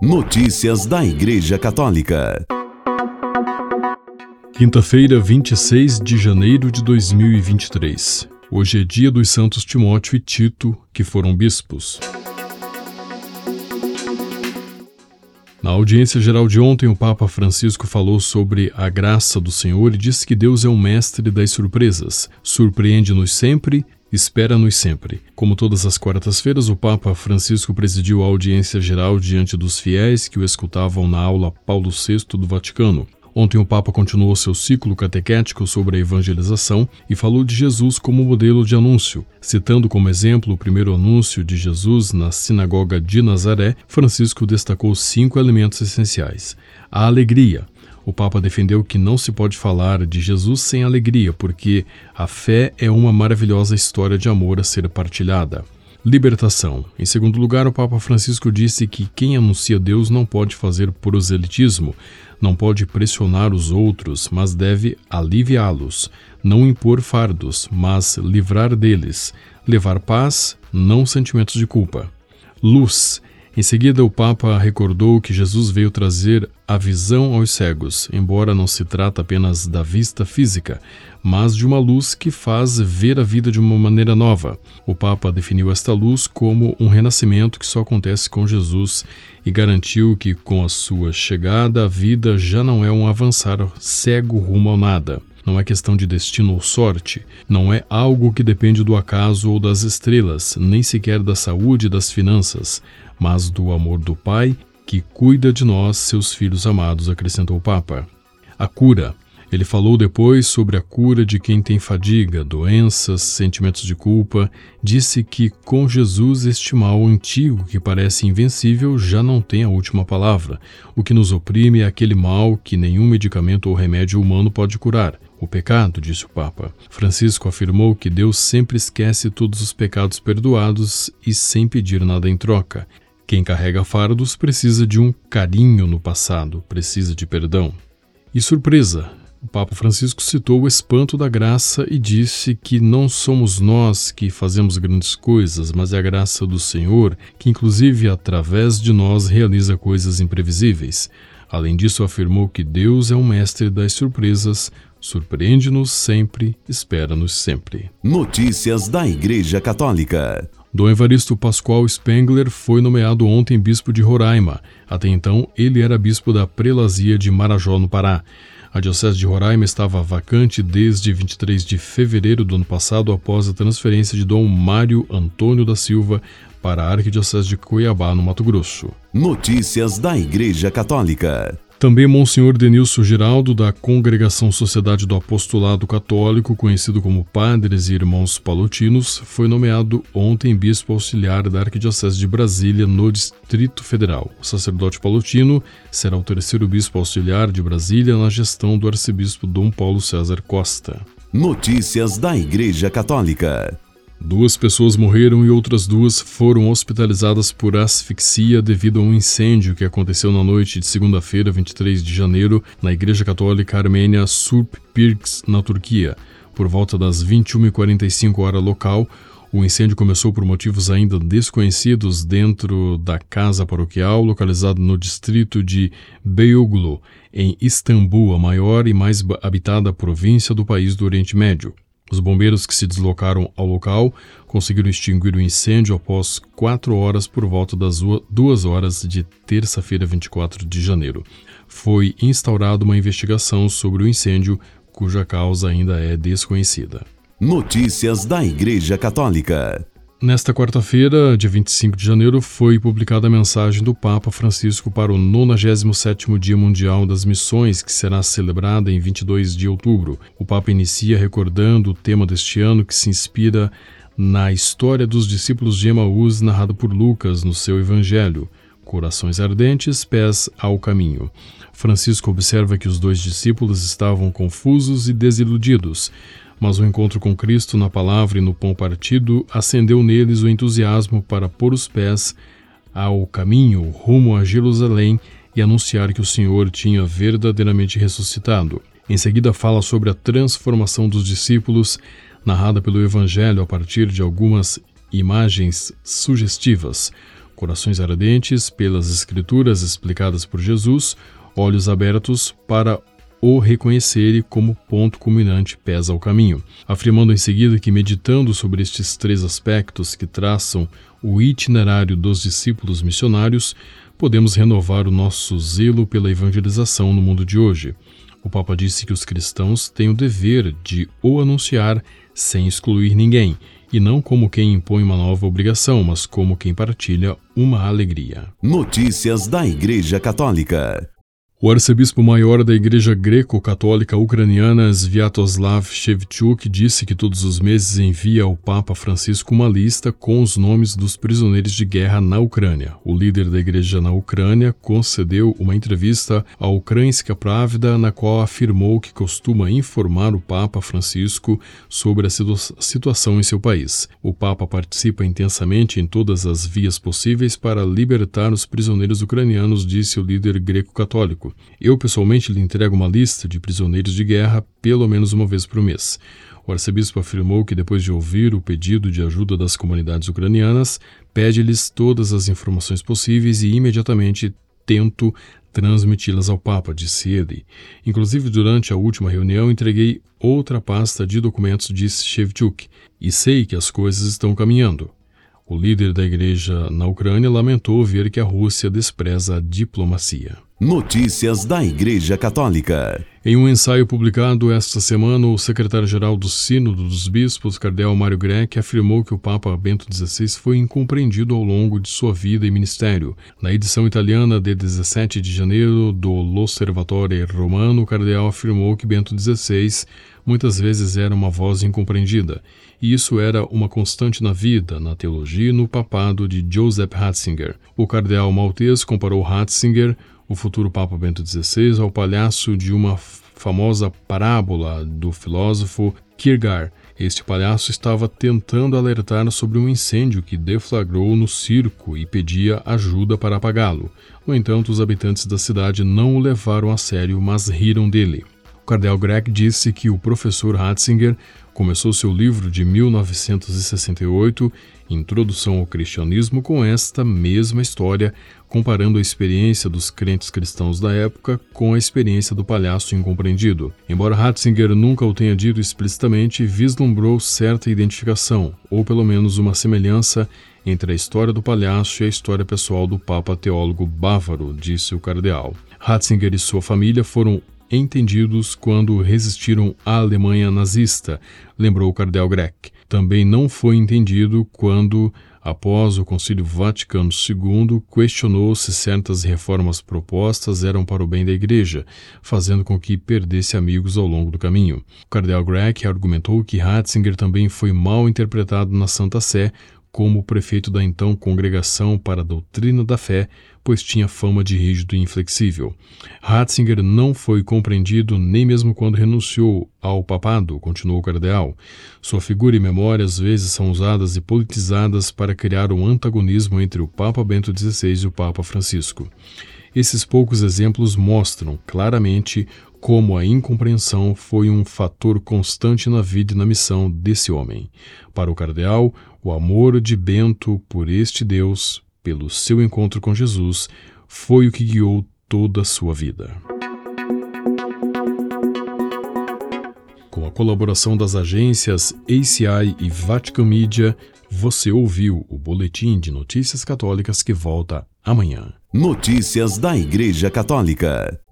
Notícias da Igreja Católica. Quinta-feira, 26 de janeiro de 2023. Hoje é dia dos santos Timóteo e Tito, que foram bispos. Na audiência geral de ontem, o Papa Francisco falou sobre a graça do Senhor e disse que Deus é o mestre das surpresas, surpreende-nos sempre Espera-nos sempre. Como todas as quartas-feiras, o Papa Francisco presidiu a audiência geral diante dos fiéis que o escutavam na aula Paulo VI do Vaticano. Ontem o Papa continuou seu ciclo catequético sobre a evangelização e falou de Jesus como modelo de anúncio. Citando como exemplo o primeiro anúncio de Jesus na sinagoga de Nazaré, Francisco destacou cinco elementos essenciais: a alegria, o Papa defendeu que não se pode falar de Jesus sem alegria, porque a fé é uma maravilhosa história de amor a ser partilhada. Libertação. Em segundo lugar, o Papa Francisco disse que quem anuncia Deus não pode fazer proselitismo, não pode pressionar os outros, mas deve aliviá-los, não impor fardos, mas livrar deles, levar paz, não sentimentos de culpa. Luz. Em seguida, o Papa recordou que Jesus veio trazer a visão aos cegos, embora não se trata apenas da vista física, mas de uma luz que faz ver a vida de uma maneira nova. O Papa definiu esta luz como um renascimento que só acontece com Jesus e garantiu que, com a sua chegada, a vida já não é um avançar cego rumo ao nada não é questão de destino ou sorte, não é algo que depende do acaso ou das estrelas, nem sequer da saúde e das finanças, mas do amor do Pai que cuida de nós, seus filhos amados, acrescentou o Papa. A cura. Ele falou depois sobre a cura de quem tem fadiga, doenças, sentimentos de culpa. Disse que com Jesus este mal antigo que parece invencível já não tem a última palavra. O que nos oprime é aquele mal que nenhum medicamento ou remédio humano pode curar. O pecado, disse o Papa. Francisco afirmou que Deus sempre esquece todos os pecados perdoados e sem pedir nada em troca. Quem carrega fardos precisa de um carinho no passado, precisa de perdão. E surpresa, o Papa Francisco citou o espanto da graça e disse que não somos nós que fazemos grandes coisas, mas é a graça do Senhor que, inclusive através de nós, realiza coisas imprevisíveis. Além disso, afirmou que Deus é o mestre das surpresas, surpreende-nos sempre, espera-nos sempre. Notícias da Igreja Católica. Dom Evaristo Pascoal Spengler foi nomeado ontem bispo de Roraima. Até então, ele era bispo da prelazia de Marajó, no Pará. A Diocese de Roraima estava vacante desde 23 de fevereiro do ano passado, após a transferência de Dom Mário Antônio da Silva para a Arquidiocese de Cuiabá, no Mato Grosso. Notícias da Igreja Católica. Também Monsenhor Denilson Giraldo, da Congregação Sociedade do Apostolado Católico, conhecido como Padres e Irmãos Palotinos, foi nomeado ontem bispo auxiliar da Arquidiocese de Brasília, no Distrito Federal. O sacerdote palotino será o terceiro bispo auxiliar de Brasília na gestão do arcebispo Dom Paulo César Costa. Notícias da Igreja Católica. Duas pessoas morreram e outras duas foram hospitalizadas por asfixia devido a um incêndio que aconteceu na noite de segunda-feira, 23 de janeiro, na Igreja Católica Armênia Surp Pirks, na Turquia. Por volta das 21h45 hora local, o incêndio começou por motivos ainda desconhecidos dentro da casa paroquial localizada no distrito de Beyoğlu, em Istambul, a maior e mais habitada província do país do Oriente Médio. Os bombeiros que se deslocaram ao local conseguiram extinguir o incêndio após quatro horas por volta das duas horas de terça-feira, 24 de janeiro. Foi instaurada uma investigação sobre o incêndio, cuja causa ainda é desconhecida. Notícias da Igreja Católica. Nesta quarta-feira, dia 25 de janeiro, foi publicada a mensagem do Papa Francisco para o 97º Dia Mundial das Missões, que será celebrada em 22 de outubro. O Papa inicia recordando o tema deste ano que se inspira na história dos discípulos de Emaús narrada por Lucas no seu Evangelho. Corações ardentes, pés ao caminho. Francisco observa que os dois discípulos estavam confusos e desiludidos mas o encontro com Cristo na palavra e no pão partido acendeu neles o entusiasmo para pôr os pés ao caminho rumo a Jerusalém e anunciar que o Senhor tinha verdadeiramente ressuscitado. Em seguida, fala sobre a transformação dos discípulos, narrada pelo Evangelho a partir de algumas imagens sugestivas. corações ardentes pelas Escrituras explicadas por Jesus, olhos abertos para o reconhecer como ponto culminante pesa ao caminho, afirmando em seguida que, meditando sobre estes três aspectos que traçam o itinerário dos discípulos missionários, podemos renovar o nosso zelo pela evangelização no mundo de hoje. O Papa disse que os cristãos têm o dever de o anunciar sem excluir ninguém, e não como quem impõe uma nova obrigação, mas como quem partilha uma alegria. Notícias da Igreja Católica. O arcebispo maior da Igreja Greco-Católica Ucraniana, Sviatoslav Shevchuk, disse que todos os meses envia ao Papa Francisco uma lista com os nomes dos prisioneiros de guerra na Ucrânia. O líder da igreja na Ucrânia concedeu uma entrevista à Ukrainska Pravda, na qual afirmou que costuma informar o Papa Francisco sobre a situação em seu país. O Papa participa intensamente em todas as vias possíveis para libertar os prisioneiros ucranianos, disse o líder greco-católico. Eu, pessoalmente, lhe entrego uma lista de prisioneiros de guerra pelo menos uma vez por mês. O arcebispo afirmou que, depois de ouvir o pedido de ajuda das comunidades ucranianas, pede-lhes todas as informações possíveis e imediatamente tento transmiti-las ao Papa, disse ele. Inclusive, durante a última reunião, entreguei outra pasta de documentos, disse Shevchuk, e sei que as coisas estão caminhando. O líder da igreja na Ucrânia lamentou ver que a Rússia despreza a diplomacia. Notícias da Igreja Católica. Em um ensaio publicado esta semana, o secretário-geral do Sínodo dos Bispos, Cardeal Mário Greck, afirmou que o Papa Bento XVI foi incompreendido ao longo de sua vida e ministério. Na edição italiana de 17 de janeiro do L'Osservatore Romano, o cardeal afirmou que Bento XVI muitas vezes era uma voz incompreendida, e isso era uma constante na vida, na teologia e no papado de Joseph Ratzinger. O cardeal maltês comparou Ratzinger o futuro Papa Bento XVI ao palhaço de uma famosa parábola do filósofo Kierkegaard. Este palhaço estava tentando alertar sobre um incêndio que deflagrou no circo e pedia ajuda para apagá-lo. No entanto, os habitantes da cidade não o levaram a sério, mas riram dele. O cardeal Greg disse que o professor Ratzinger começou seu livro de 1968, Introdução ao Cristianismo, com esta mesma história, comparando a experiência dos crentes cristãos da época com a experiência do palhaço incompreendido. Embora Ratzinger nunca o tenha dito explicitamente, vislumbrou certa identificação, ou pelo menos uma semelhança, entre a história do palhaço e a história pessoal do Papa teólogo bávaro, disse o cardeal. Ratzinger e sua família foram entendidos quando resistiram à Alemanha nazista, lembrou o cardeal Greck. Também não foi entendido quando, após o Concílio Vaticano II, questionou se certas reformas propostas eram para o bem da Igreja, fazendo com que perdesse amigos ao longo do caminho. O cardeal Greck argumentou que Ratzinger também foi mal interpretado na Santa Sé como prefeito da então Congregação para a Doutrina da Fé, pois tinha fama de rígido e inflexível. Ratzinger não foi compreendido nem mesmo quando renunciou ao papado, continuou o cardeal. Sua figura e memória às vezes são usadas e politizadas para criar um antagonismo entre o Papa Bento XVI e o Papa Francisco. Esses poucos exemplos mostram claramente como a incompreensão foi um fator constante na vida e na missão desse homem. Para o cardeal, o amor de Bento por este Deus, pelo seu encontro com Jesus, foi o que guiou toda a sua vida. Com a colaboração das agências ACI e Vatican Media, você ouviu o Boletim de Notícias Católicas que volta amanhã. Notícias da Igreja Católica.